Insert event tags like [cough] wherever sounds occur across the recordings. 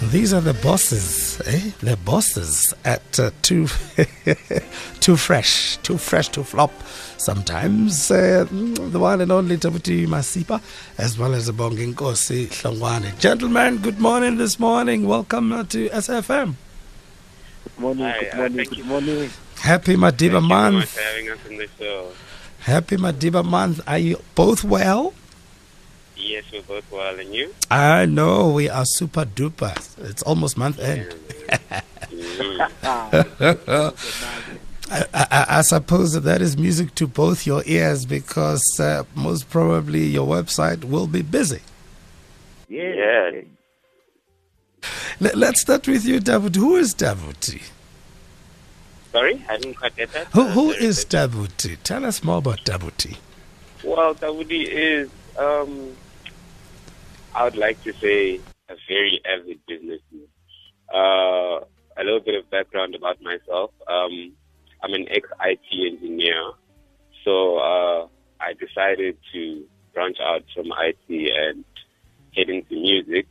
These are the bosses, eh? The bosses at uh, too [laughs] too fresh, too fresh to flop. Sometimes uh, the one and only Tabudi Masipa, as well as the Bonginkosi Hlongwane. Gentlemen, good morning this morning. Welcome uh, to SFM. Good morning, Hi, good uh, morning, thank good morning. Happy Madiba Thank you month. for having us on the show. Happy Madiba month. Are you both well? Yes, we're both well, and you? I know we are super duper. It's almost month end. Mm. [laughs] I, I, I suppose that, that is music to both your ears because uh, most probably your website will be busy. yeah. Yeah. Let, let's start with you, Davut. Who is Davuti? Sorry, I didn't quite get that. Who, Uh, who sorry, is. Davuti? Tell us more about Davuti. Well, Dawudi is, um, I would like to say, a very avid businessman. Uh, a little bit of background about myself. Um, I'm an ex-IT engineer, so uh, I decided to branch out from IT and head into music.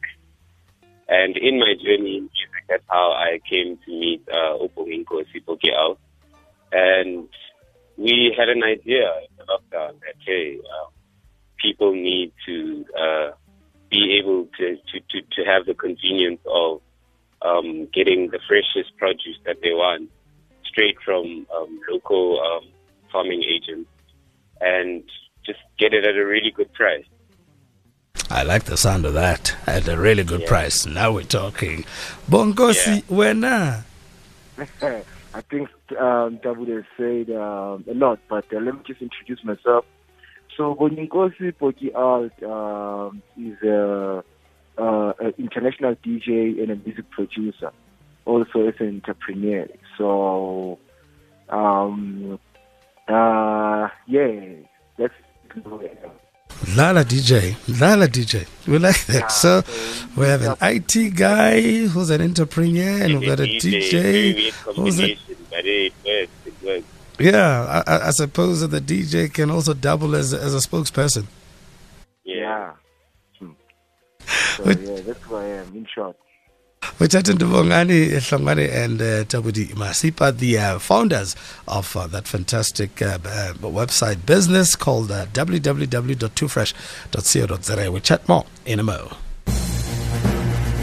And in my journey in music, that's how I came to meet uh, Opohinko Sipokeao. And we had an idea in the lockdown that, hey, uh, people need to uh, be able to, to, to, to have the convenience of um, getting the freshest produce that they want straight from um, local um, farming agents and just get it at a really good price. I like the sound of that at a really good Yeah. price. Now we're talking. Bongosi, wena. [laughs] I think um, David has said um, a lot, but uh, let me just introduce myself. So, Bonginkosi Poki Alt um, is a, uh, an international DJ and a music producer, also as an entrepreneur. So, um, uh, yeah, that's Lala DJ. Lala DJ. We like that. So we have an IT guy who's an entrepreneur and we've got a DJ who's a Yeah, I- I, I suppose that the DJ can also double as, as a spokesperson. Yeah. yeah. Hmm. So, yeah, that's who I am, in short. We're chatting to Bongani Hlongwane and uh, Tabudi Masipa, the uh, founders of uh, that fantastic uh, uh, website business called uh, www.twofresh.co.za. We'll chat more in a mo.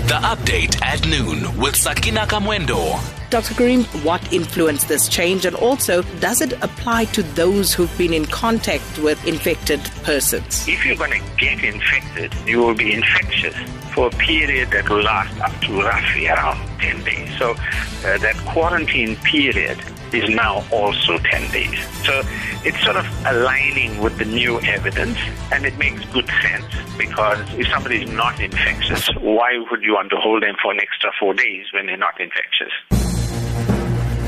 The update at noon with Sakina Kamwendo. Dr. Karim, what influenced this change? And also, does it apply to those who've been in contact with infected persons? if you're going to get infected, you will be infectious for a period that will last up to roughly around 10 days. So uh, that quarantine period is now also 10 days. So it's sort of aligning with the new evidence and it makes good sense because if somebody is not infectious, why would you want to hold them for an extra four days when they're not infectious?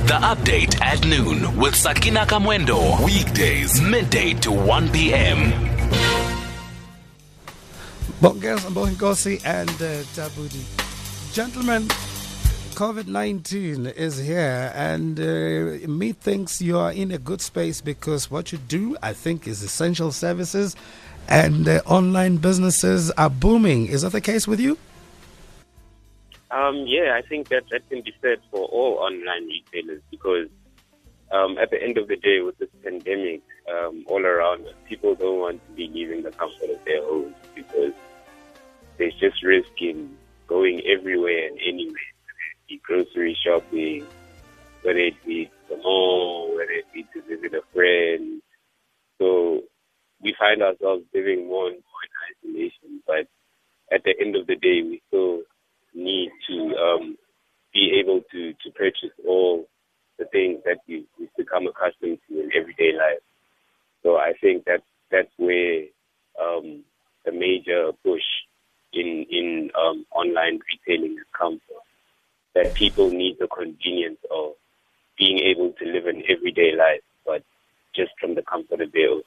The update at noon with Sakina Kamwendo. Weekdays, midday to 1 p.m. Bongers and Bongosi and uh, Tabudi. Gentlemen, COVID 19 is here, and uh, me thinks you are in a good space because what you do, I think, is essential services and uh, online businesses are booming. Is that the case with you? Um, yeah, I think that that can be said for all online retailers because um, at the end of the day, with this pandemic um, all around people don't want to be leaving the comfort of their homes because there's just risk in going everywhere and anywhere, grocery shopping, whether it be the mall, whether it be to visit a friend. So we find ourselves living more and more in isolation, but at the end of the day, we still need to um, be able to, to purchase all the things that we, we've become accustomed to in everyday life. So I think that that's where um, the major push in in um, online retailing has come from. That people need the convenience of being able to live an everyday life, but just from the comfort of their own.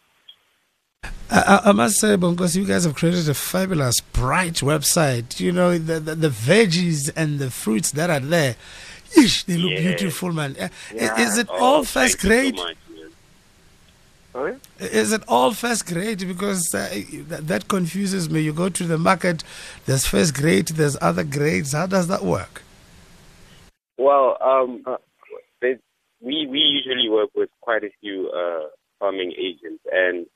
I, I I must say, Bongos, you guys have created a fabulous, bright website. You know, the, the, the veggies and the fruits that are there, Yeesh, they look Yeah. beautiful, man. Yeah. Is it Oh, all first you so grade? much. Sorry? Is it all first grade? Because uh, that, that confuses me. You go to the market, there's first grade, there's other grades. How does that work? Well, um, there's- we we usually work with quite a few uh, farming agents, and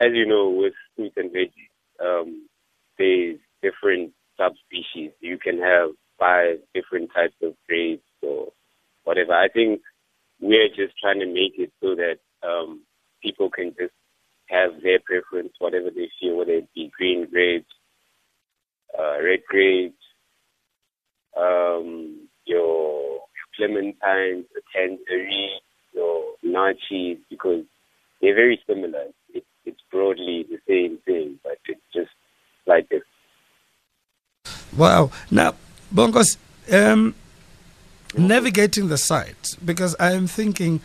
as you know, with fruits and veggies, um, there's different subspecies. You can have five different types of grades or whatever. I think we're just trying to make it so that um, people can just have their preference, whatever they feel, whether it be green grades, uh, red grades, um, your clementines, the tangerine, your naartjies, because they're very similar. It's, it's broadly the same thing, but it's just like this. Wow. Now, Bongos, um, navigating the site, because I am thinking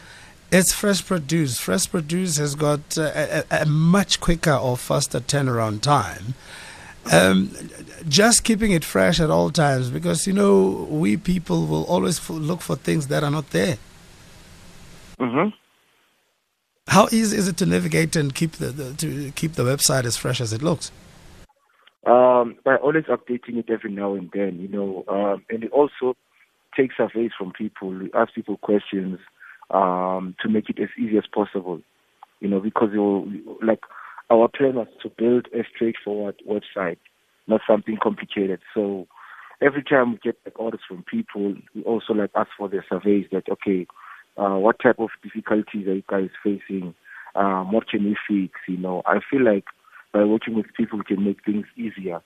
it's fresh produce. Fresh produce has got uh, a, a, a much quicker or faster turnaround time. Um, just keeping it fresh at all times, because you know we people will always f- look for things that are not there. Mm-hmm. How easy is it to navigate and keep the, the to keep the website as fresh as it looks? Um, by always updating it every now and then, you know, um, and it also takes surveys from people, we ask people questions um, to make it as easy as possible, you know, because you'll, like our plan was to build a straightforward website, not something complicated. So every time we get like orders from people, we also like ask for their surveys that okay, uh, what type of difficulties are you guys facing? Um, what can fix? You know, I feel like by working with people, we can make things easier.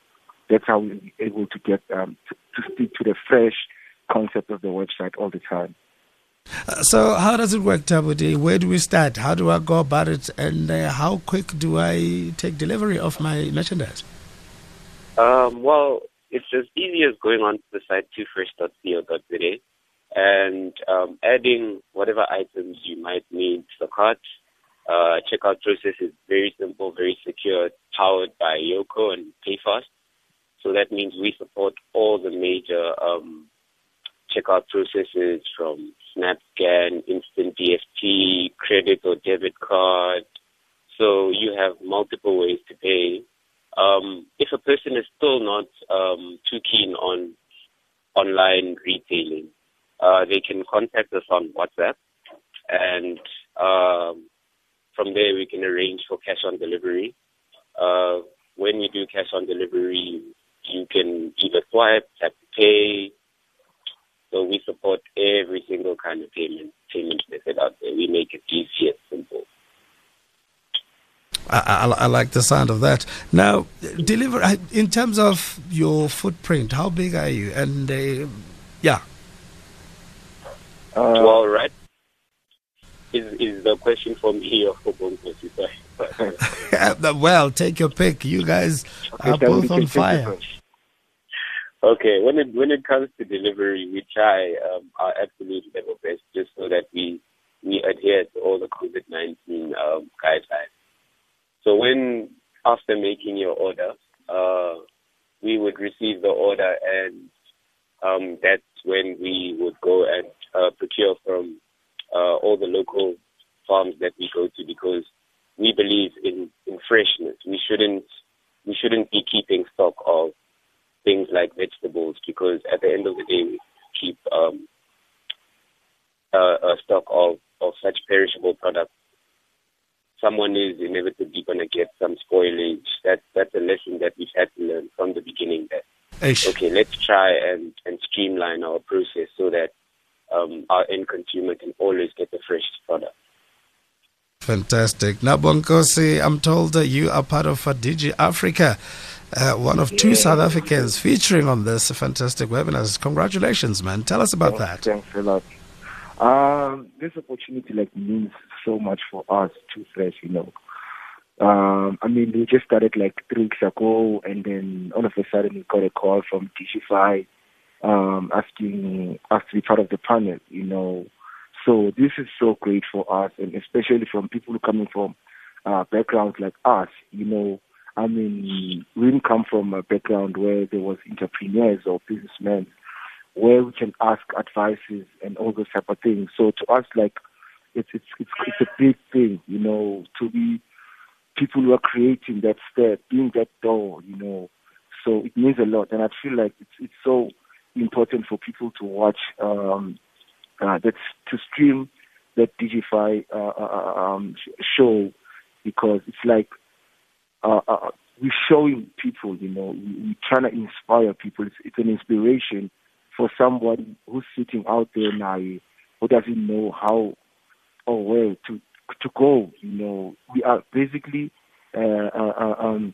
That's how we're able to get um, to, to stick to the fresh concept of the website all the time. Uh, So, how does it work, Tabudi? Where do we start? How do I go about it? And uh, how quick do I take delivery of my merchandise? Um, well, it's as easy as going onto the site twofresh.co.za and um, adding whatever items you might need to the cart. Uh, checkout process is very simple, very secure, powered by Yoco and PayFast. So that means we support all the major um, checkout processes from SnapScan, Instant EFT, credit or debit card. So you have multiple ways to pay. Um, if a person is still not um, too keen on online retailing, uh, they can contact us on WhatsApp, and um, from there we can arrange for cash on delivery. Uh, when we do cash on delivery, you can either swipe, tap to pay. So we support every single kind of payment payment method out there. We make it easy and simple. I, I, I like the sound of that. Now, deliver in terms of your footprint. How big are you? And uh, yeah, Uh, well, right. Is is the question for me or for Bonkosi? Well, take your pick. You guys are then both on take fire. Okay, when it when it comes to delivery, we try um, our absolute level best just so that we we adhere to all the COVID nineteen um, guidelines. So when after making your order, uh, we would receive the order, and um, that's when we would go and uh, procure from uh, all the local farms that we go to because we believe in, in freshness. We shouldn't we shouldn't be keeping stock of things like vegetables because at the end of the day we keep um, a, a stock of, of such perishable products. Someone is inevitably going to get some spoilage. That, that's a lesson that we've had to learn from the beginning that Eish. okay, let's try and, and streamline our process so that um, our end consumer can always get the fresh product. Fantastic. Now, Bonkosi, I'm told that you are part of Digify Africa, uh, one of two South Africans featuring on this fantastic webinar. Congratulations, man. Tell us about that. Thanks a lot. Um, this opportunity like means so much for us, Two Fresh, you know. Um, I mean, we just started like three weeks ago, and then all of a sudden we got a call from Digify um, asking us to be part of the panel, you know. So this is so great for us, and especially from people coming from uh, backgrounds like us, you know. I mean, we didn't come from a background where there was entrepreneurs or businessmen where we can ask advices and all those type of things. So to us, like, it's it's it's, it's a big thing, you know, to be people who are creating that step, being that door, you know. So it means a lot, and I feel like it's it's so important for people to watch um, uh, that's to stream that Digify uh, uh, uh, um, show because it's like uh, uh, we're showing people, you know, we, are trying to inspire people. It's, it's, an inspiration for somebody who's sitting out there now who doesn't know how or where to to go. You know, we are basically uh, uh, uh, um,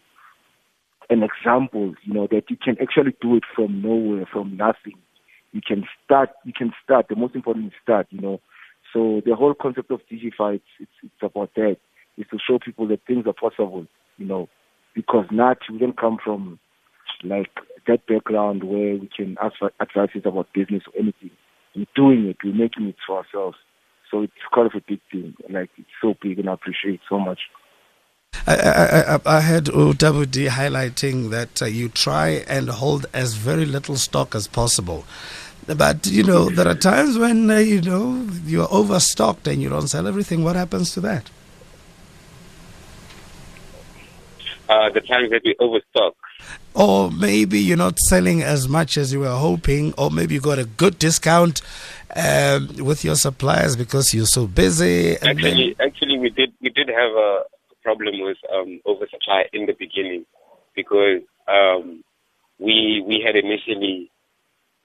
an example, you know, that you can actually do it from nowhere, from nothing. You can start. You can start. The most important is start. You know, so the whole concept of Digify, it's, it's, it's about that, is to show people that things are possible. You know, because not we don't come from like that background where we can ask for advices about business or anything. We're doing it. We're making it for ourselves. So it's kind of a big thing. Like it's so big, and I appreciate it so much. I, I, I, heard OWD highlighting that uh, you try and hold as very little stock as possible. But, you know, there are times when, uh, you know, you're overstocked and you don't sell everything. What happens to that? Uh, the times that we overstock. Or maybe you're not selling as much as you were hoping, or maybe you got a good discount um, with your suppliers because you're so busy. actually, then... actually, we did we did have a problem with um, oversupply in the beginning because um, we we had initially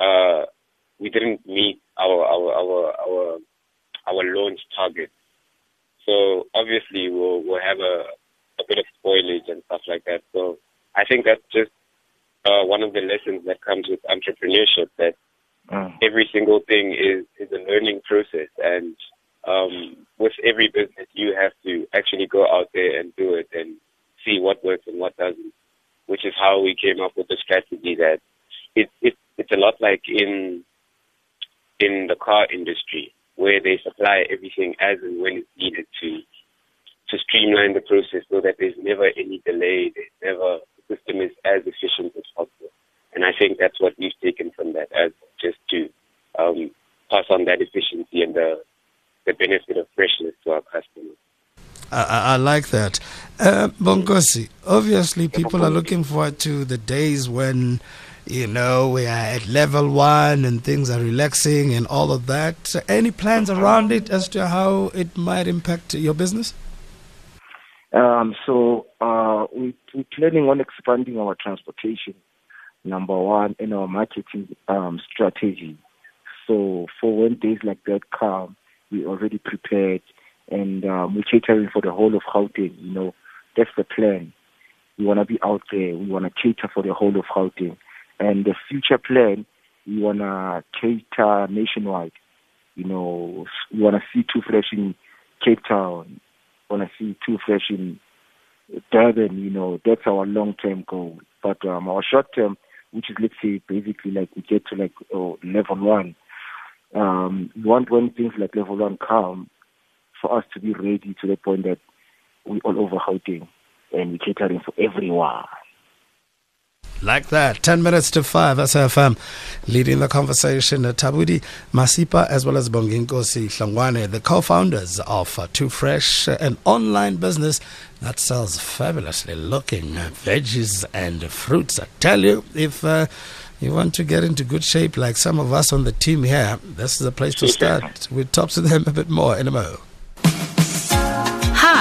uh, we didn't meet our our our our our launch target. So obviously we'll we'll have a a bit of spoilage and stuff like that. So I think that's just uh, one of the lessons that comes with entrepreneurship that mm. every single thing is is a learning process and um, with every business you have to actually go out there and do it and see what works and what doesn't which is how we came up with the strategy that it, it it's a lot like in in the car industry where they supply everything as and when it's needed to to streamline the process so that there's never any delay, there's never system is as efficient as possible. And I think that's what we've taken from that as just to um, pass on that efficiency and the the benefit of freshness to our customers. I, I, like that. Uh, Bongosi, obviously people are looking forward to the days when you know, we are at level one and things are relaxing and all of that. So Any plans around it as to how it might impact your business? Um, so we, we're planning on expanding our transportation, number one, and our marketing um, strategy. So for when days like that come, we're already prepared and um, we're catering for the whole of Gauteng. You know, that's the plan. We want to be out there. We want to cater for the whole of Gauteng. And the future plan, we want to cater nationwide. You know, we want to see Two Fresh in Cape Town. We want to see Two Fresh in Durban. You know, that's our long-term goal. But um, our short-term, which is let's say basically like we get to like oh, level one. Um, we want when things like level one come, for us to be ready to the point that we all over and we're catering for everyone. Like that, 10 minutes to 5, SFM. Leading the conversation, Tabudi Masipa as well as Bonginkosi Hlongwane, the co founders of uh, Two Fresh, uh, an online business that sells fabulously looking veggies and fruits. I tell you, if uh, you want to get into good shape like some of us on the team here, this is a place to start. We'll talk to them a bit more in a moment.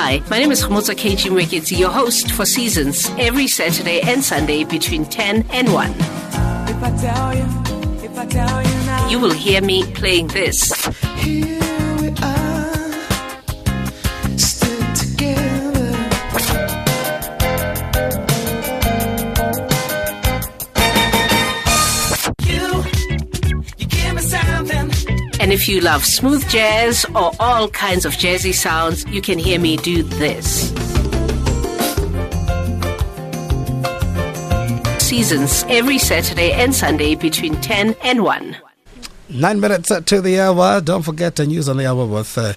Hi, my name is Khomotsa Keiji Mwekezi, your host for Seasons, every Saturday and Sunday between 10 and 1. You, you will hear me playing this. And if you love smooth jazz or all kinds of jazzy sounds, you can hear me do this. Seasons every Saturday and Sunday between 10 and 1. Nine minutes to the hour. Don't forget the news on the hour with uh,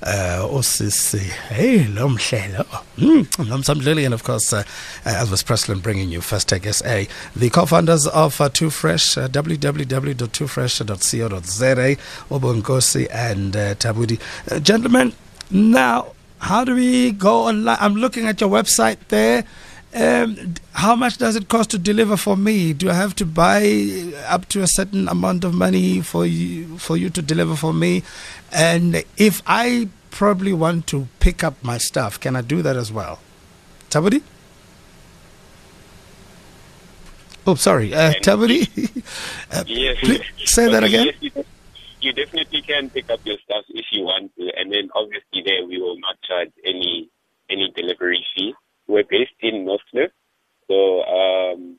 uh, OCC. Hey, Lomhlelo. Mm, Sam Lillian, of course, uh, Elvis Presley bringing you First Tech SA. The co founders of uh, Two Fresh, uh, www.twofresh.co.za, Obongosi and uh, Tabudi. Uh, gentlemen, now, how do we go online? I'm looking at your website there. Um, how much does it cost to deliver for me? Do I have to buy up to a certain amount of money for you for you to deliver for me? And if I probably want to pick up my stuff, can I do that as well? Tabudi? Oh, sorry, uh, Tabudi. [laughs] uh, Yes. please say that again. Yes, you, you definitely can pick up your stuff if you want to, and then obviously there we will not charge any any delivery fee. We're based in Northcliffe, so um,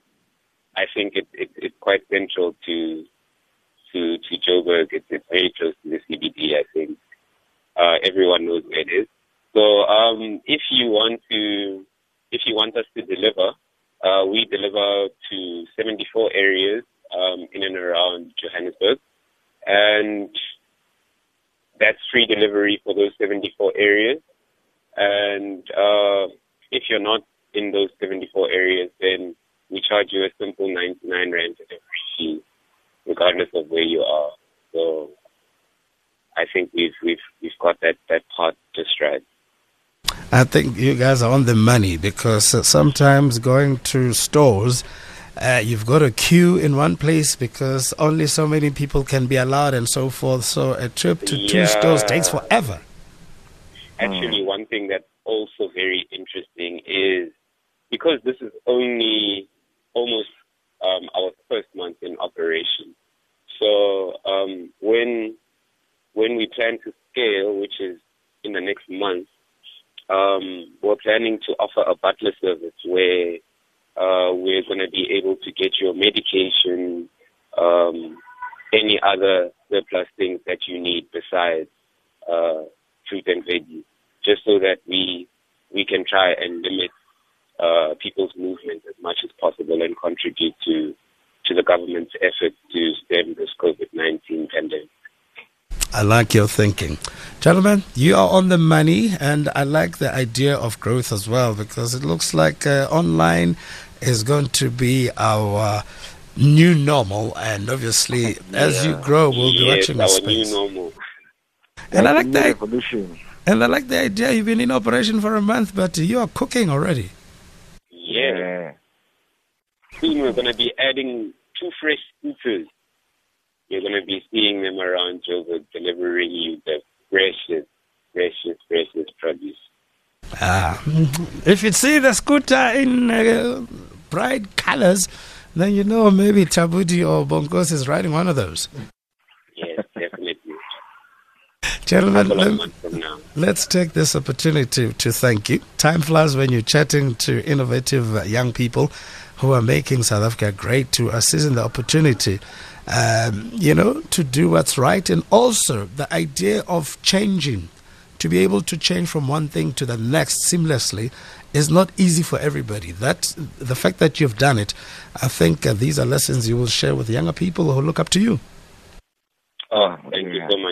I think it, it, it's quite central to to to Joburg. It's, it's very close to the CBD. I think uh, everyone knows where it is. So um, if you want to, if you want us to deliver, uh, we deliver to 74 areas um, in and around Johannesburg, and that's free delivery for those 74 areas. And uh, if you're not in those 74 areas, then we charge you a simple 99 rand delivery fee, regardless of where you are. So I think we've we've we've got that that part just right. I think you guys are on the money because sometimes going to stores, uh, you've got a queue in one place because only so many people can be allowed and so forth. So a trip to two stores takes forever. Actually, one thing that's also very is because this is only almost um, our first month in operation. So um, when when we plan to scale, which is in the next month, um, we're planning to offer a butler service where uh, we're going to be able to get your medication, um, any other surplus things that you need besides uh, fruit and veggies, just so that we we can try and limit uh, people's movement as much as possible and contribute to to the government's effort to stem this COVID-19 pandemic. I like your thinking. Gentlemen, you are on the money, and I like the idea of growth as well because it looks like uh, online is going to be our new normal. And obviously, as you grow, we'll be watching our the new normal. And I like a new that. revolution. And I like the idea. You've been in operation for a month, but you are cooking already. Yeah. Yeah. Soon we're going to be adding two fresh scooters. You're going to be seeing them around Joburg delivering you the freshest, freshest, freshest produce. Ah, if you see the scooter in uh, bright colors, then you know maybe Tabudi or Bongos is riding one of those. Gentlemen, Couple of lem- months from now. let's take this opportunity to thank you. Time flies when you're chatting to innovative uh, young people who are making South Africa great to assist in the opportunity, um, you know, to do what's right. And also the idea of changing, to be able to change from one thing to the next seamlessly is not easy for everybody. That the fact that you've done it, I think uh, these are lessons you will share with younger people who look up to you. Oh, thank you so much for having me.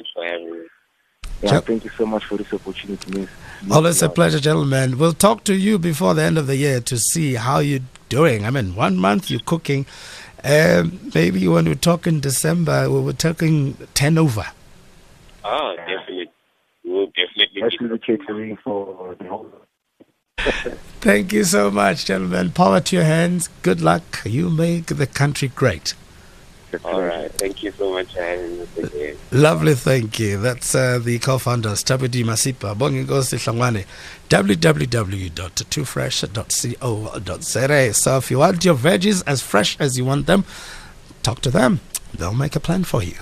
Yeah, Yep. thank you so much for this opportunity, miss. Always a pleasure, gentlemen. We'll talk to you before the end of the year to see how you're doing. I mean, one month you're cooking. Um, maybe when we talk in December, we were talking 10 over. Oh, definitely. We'll definitely That's be really catering for the whole. Thank you so much, gentlemen. Power to your hands. Good luck. You make the country great. All right. Thank you so much for having us again. Lovely, thank you. That's uh, the co-founders, Tabudi Masipa, Bonginkosi Hlongwane, www.twofresh.co.za. So if you want your veggies as fresh as you want them, talk to them. They'll make a plan for you.